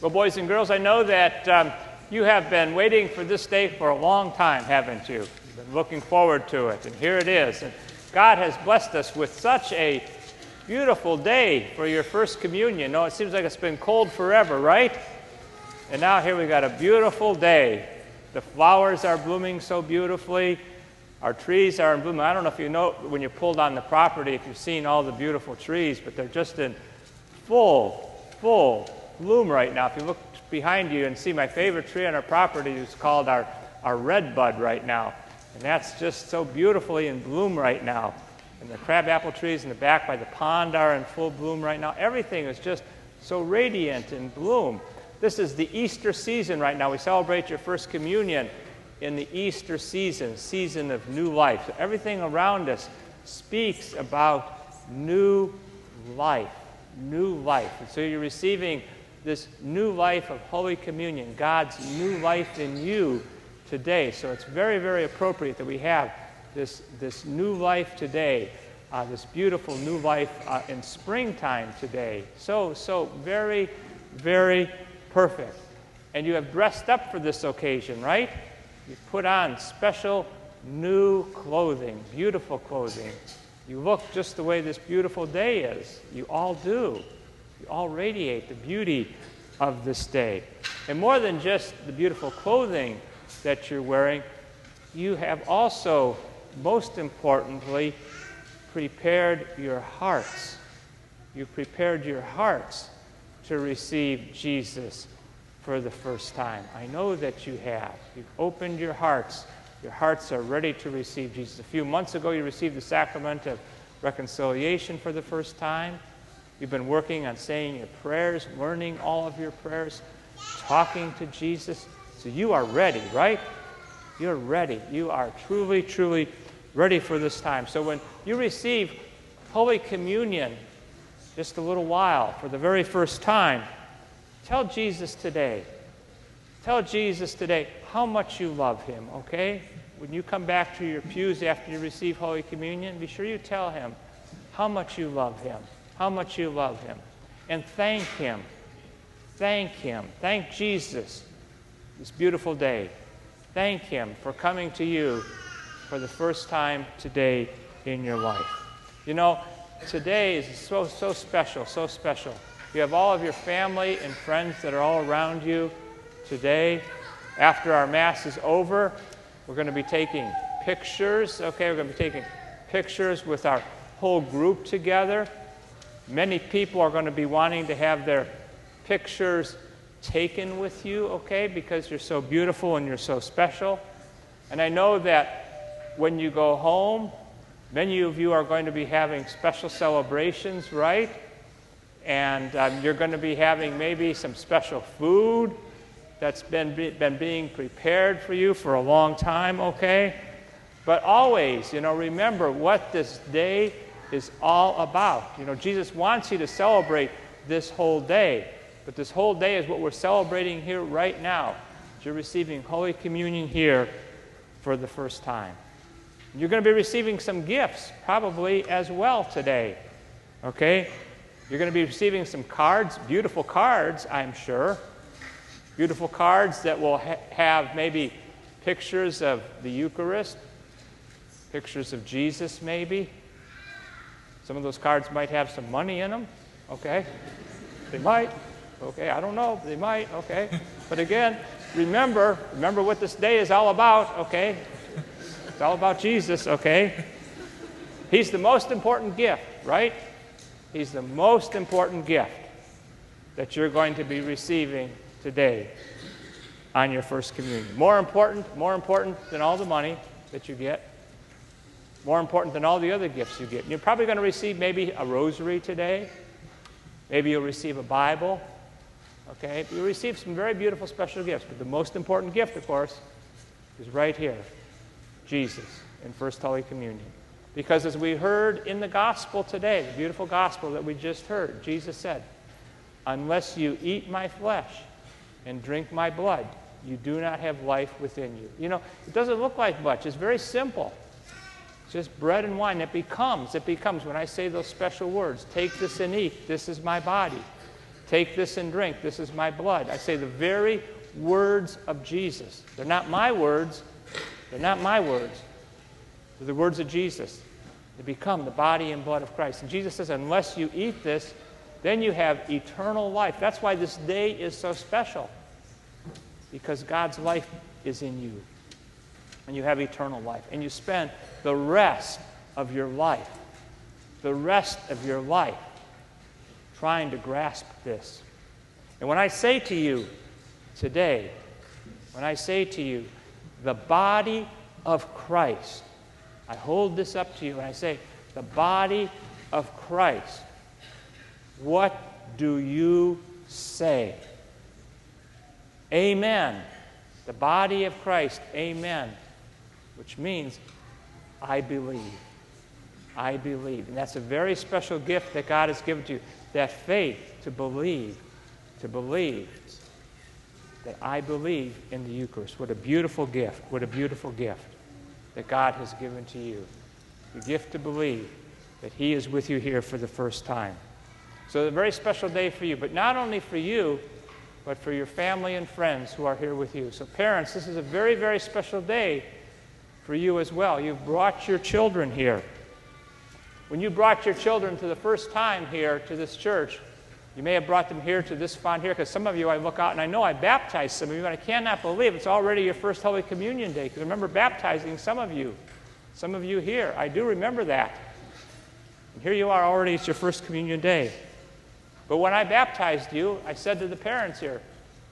Well, boys and girls, I know that um, you have been waiting for this day for a long time, haven't you? You've been looking forward to it, and here it is. And God has blessed us with such a beautiful day for your first communion. No, it seems like it's been cold forever, right? And now here we've got a beautiful day. The flowers are blooming so beautifully. Our trees are in bloom. I don't know if you know when you pulled on the property if you've seen all the beautiful trees, but they're just in full, full bloom right now. If you look behind you and see my favorite tree on our property is called our, our red bud right now. And that's just so beautifully in bloom right now. And the crabapple trees in the back by the pond are in full bloom right now. Everything is just so radiant in bloom. This is the Easter season right now. We celebrate your first communion in the Easter season, season of new life. So everything around us speaks about new life, new life. And so you're receiving this new life of Holy Communion, God's new life in you today. So it's very, very appropriate that we have this, this new life today, uh, this beautiful new life uh, in springtime today. So, so very, very perfect. And you have dressed up for this occasion, right? You put on special new clothing, beautiful clothing. You look just the way this beautiful day is. You all do. All radiate the beauty of this day. And more than just the beautiful clothing that you're wearing, you have also, most importantly, prepared your hearts. You've prepared your hearts to receive Jesus for the first time. I know that you have. You've opened your hearts. Your hearts are ready to receive Jesus. A few months ago, you received the sacrament of reconciliation for the first time. You've been working on saying your prayers, learning all of your prayers, talking to Jesus. So you are ready, right? You're ready. You are truly, truly ready for this time. So when you receive Holy Communion just a little while for the very first time, Tell Jesus today. Tell Jesus today how much you love him, okay? When you come back to your pews after you receive Holy Communion, be sure you tell him how much you love him, how much you love him. And thank him. Thank him. Thank Jesus this beautiful day. Thank him for coming to you for the first time today in your life. You know, today is so, so special, so special. You have all of your family and friends that are all around you today. After our Mass is over, we're going to be taking pictures, okay? We're going to be taking pictures with our whole group together. Many people are going to be wanting to have their pictures taken with you, okay? Because you're so beautiful and you're so special. And I know that when you go home, many of you are going to be having special celebrations, right? and um, you're going to be having maybe some special food that's been, been being prepared for you for a long time, okay? But always, you know, remember what this day is all about. You know, Jesus wants you to celebrate this whole day, but this whole day is what we're celebrating here right now. You're receiving Holy Communion here for the first time. You're going to be receiving some gifts probably as well today, okay? You're going to be receiving some cards, beautiful cards, I'm sure. Beautiful cards that will ha- have maybe pictures of the Eucharist, pictures of Jesus, maybe. Some of those cards might have some money in them, okay? They might, okay? I don't know, they might, okay? But again, remember, remember what this day is all about, okay? It's all about Jesus, okay? He's the most important gift, right? He's the most important gift that you're going to be receiving today on your first communion. More important, more important than all the money that you get. More important than all the other gifts you get. You're probably going to receive maybe a rosary today. Maybe you'll receive a Bible. Okay? You'll receive some very beautiful special gifts. But the most important gift, of course, is right here Jesus in First Holy Communion. Because as we heard in the gospel today, the beautiful gospel that we just heard, Jesus said, Unless you eat my flesh and drink my blood, you do not have life within you. You know, it doesn't look like much. It's very simple. Just bread and wine. It becomes, it becomes, when I say those special words, take this and eat, this is my body. Take this and drink. This is my blood. I say the very words of Jesus. They're not my words. They're not my words. They're the words of Jesus. They become the body and blood of Christ. And Jesus says, unless you eat this, then you have eternal life. That's why this day is so special, because God's life is in you. And you have eternal life. And you spend the rest of your life, the rest of your life, trying to grasp this. And when I say to you today, when I say to you, the body of Christ, I hold this up to you and I say, the body of Christ, what do you say? Amen. The body of Christ, amen. Which means, I believe. I believe. And that's a very special gift that God has given to you that faith to believe, to believe that I believe in the Eucharist. What a beautiful gift. What a beautiful gift that God has given to you. The gift to believe that He is with you here for the first time. So, a very special day for you, but not only for you, but for your family and friends who are here with you. So, parents, this is a very, very special day for you as well. You've brought your children here. When you brought your children to the first time here to this church, you may have brought them here to this font here, because some of you I look out and I know I baptized some of you, and I cannot believe it's already your first Holy Communion day, because I remember baptizing some of you. Some of you here. I do remember that. And here you are already, it's your first communion day. But when I baptized you, I said to the parents here,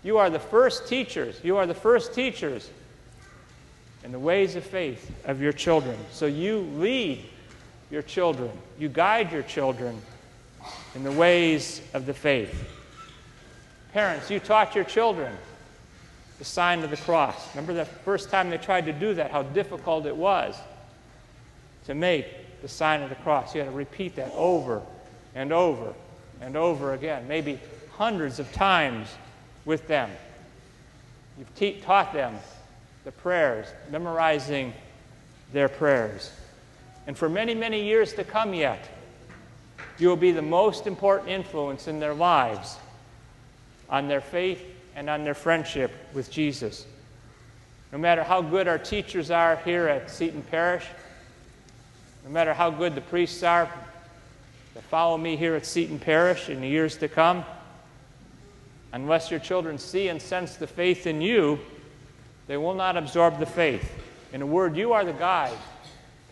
You are the first teachers. You are the first teachers in the ways of faith of your children. So you lead your children, you guide your children in the ways of the faith. Parents, you taught your children the sign of the cross. Remember the first time they tried to do that, how difficult it was to make the sign of the cross. You had to repeat that over and over and over again, maybe hundreds of times with them. You've te- taught them the prayers, memorizing their prayers. And for many, many years to come yet, you will be the most important influence in their lives on their faith and on their friendship with Jesus. No matter how good our teachers are here at Seton Parish, no matter how good the priests are that follow me here at Seton Parish in the years to come, unless your children see and sense the faith in you, they will not absorb the faith. In a word, you are the guide.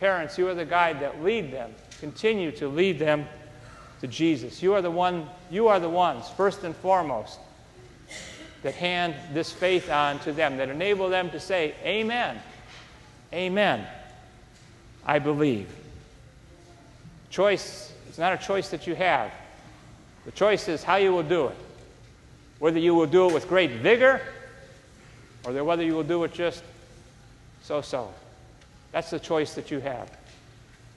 Parents, you are the guide that lead them, continue to lead them to Jesus. You are the one, you are the ones, first and foremost, that hand this faith on to them, that enable them to say, Amen. Amen. I believe. Choice is not a choice that you have. The choice is how you will do it. Whether you will do it with great vigor or whether you will do it just so so. That's the choice that you have.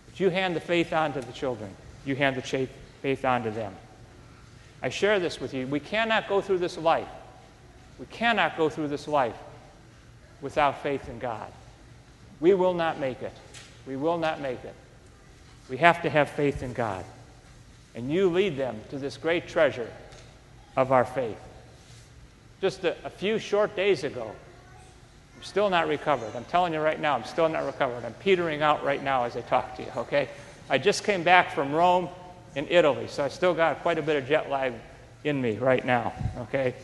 But you hand the faith on to the children, you hand the faith on to them. I share this with you. We cannot go through this life. We cannot go through this life without faith in God. We will not make it. We will not make it. We have to have faith in God. And you lead them to this great treasure of our faith. Just a, a few short days ago, I'm Still not recovered. I'm telling you right now, I'm still not recovered. I'm petering out right now as I talk to you, okay? I just came back from Rome in Italy, so I still got quite a bit of jet lag in me right now, okay?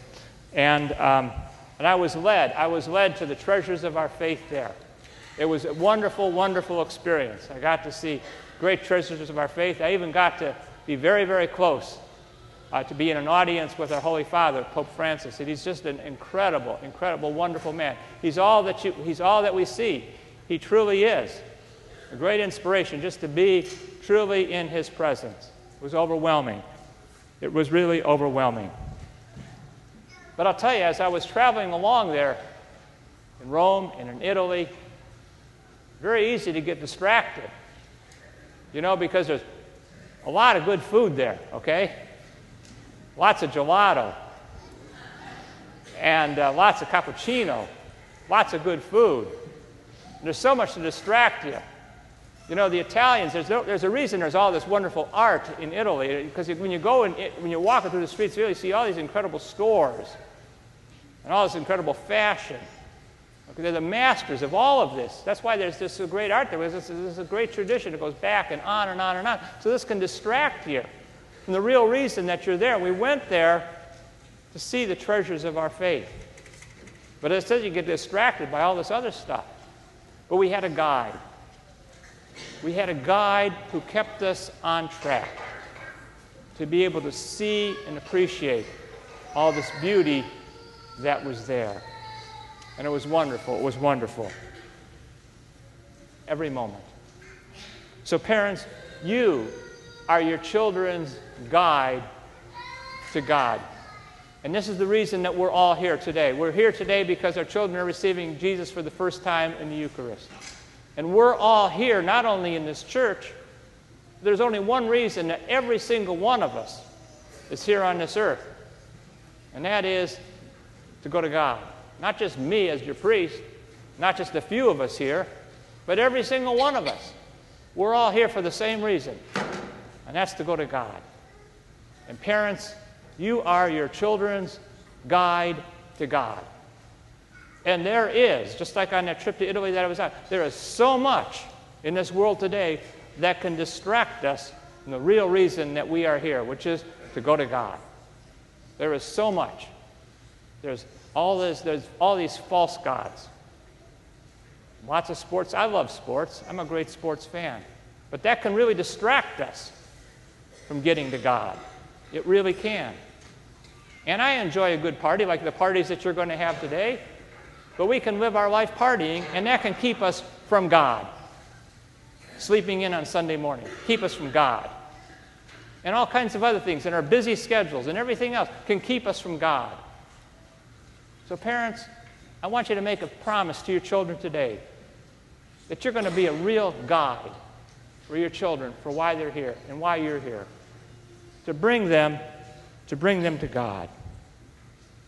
And, um, and I was led, I was led to the treasures of our faith there. It was a wonderful, wonderful experience. I got to see great treasures of our faith. I even got to be very, very close uh, to be in an audience with our Holy Father, Pope Francis. And he's just an incredible, incredible, wonderful man. He's all that, you, he's all that we see. He truly is. A great inspiration just to be truly in his presence. It was overwhelming. It was really overwhelming. But I'll tell you, as I was traveling along there in Rome and in Italy, very easy to get distracted. You know, because there's a lot of good food there, okay? Lots of gelato, and uh, lots of cappuccino, lots of good food. And there's so much to distract you. You know, the Italians, there's, no, there's a reason there's all this wonderful art in Italy, because when you go and when you're walking through the streets, you really see all these incredible stores and all this incredible fashion. Okay, they're the masters of all of this. That's why there's this great art there. This, this is a great tradition. It goes back and on and on and on. So this can distract you from the real reason that you're there. We went there to see the treasures of our faith. But it says you get distracted by all this other stuff. But we had a guide we had a guide who kept us on track to be able to see and appreciate all this beauty that was there. And it was wonderful. It was wonderful. Every moment. So, parents, you are your children's guide to God. And this is the reason that we're all here today. We're here today because our children are receiving Jesus for the first time in the Eucharist. And we're all here, not only in this church, there's only one reason that every single one of us is here on this earth, and that is to go to God. Not just me as your priest, not just a few of us here, but every single one of us. We're all here for the same reason, and that's to go to God. And parents, you are your children's guide to God. And there is, just like on that trip to Italy that I was on, there is so much in this world today that can distract us from the real reason that we are here, which is to go to God. There is so much. There's all this, there's all these false gods. Lots of sports. I love sports. I'm a great sports fan. But that can really distract us from getting to God. It really can. And I enjoy a good party, like the parties that you're going to have today. But we can live our life partying, and that can keep us from God. Sleeping in on Sunday morning, keep us from God. And all kinds of other things, and our busy schedules and everything else can keep us from God. So, parents, I want you to make a promise to your children today that you're going to be a real guide for your children for why they're here and why you're here. To bring them, to bring them to God.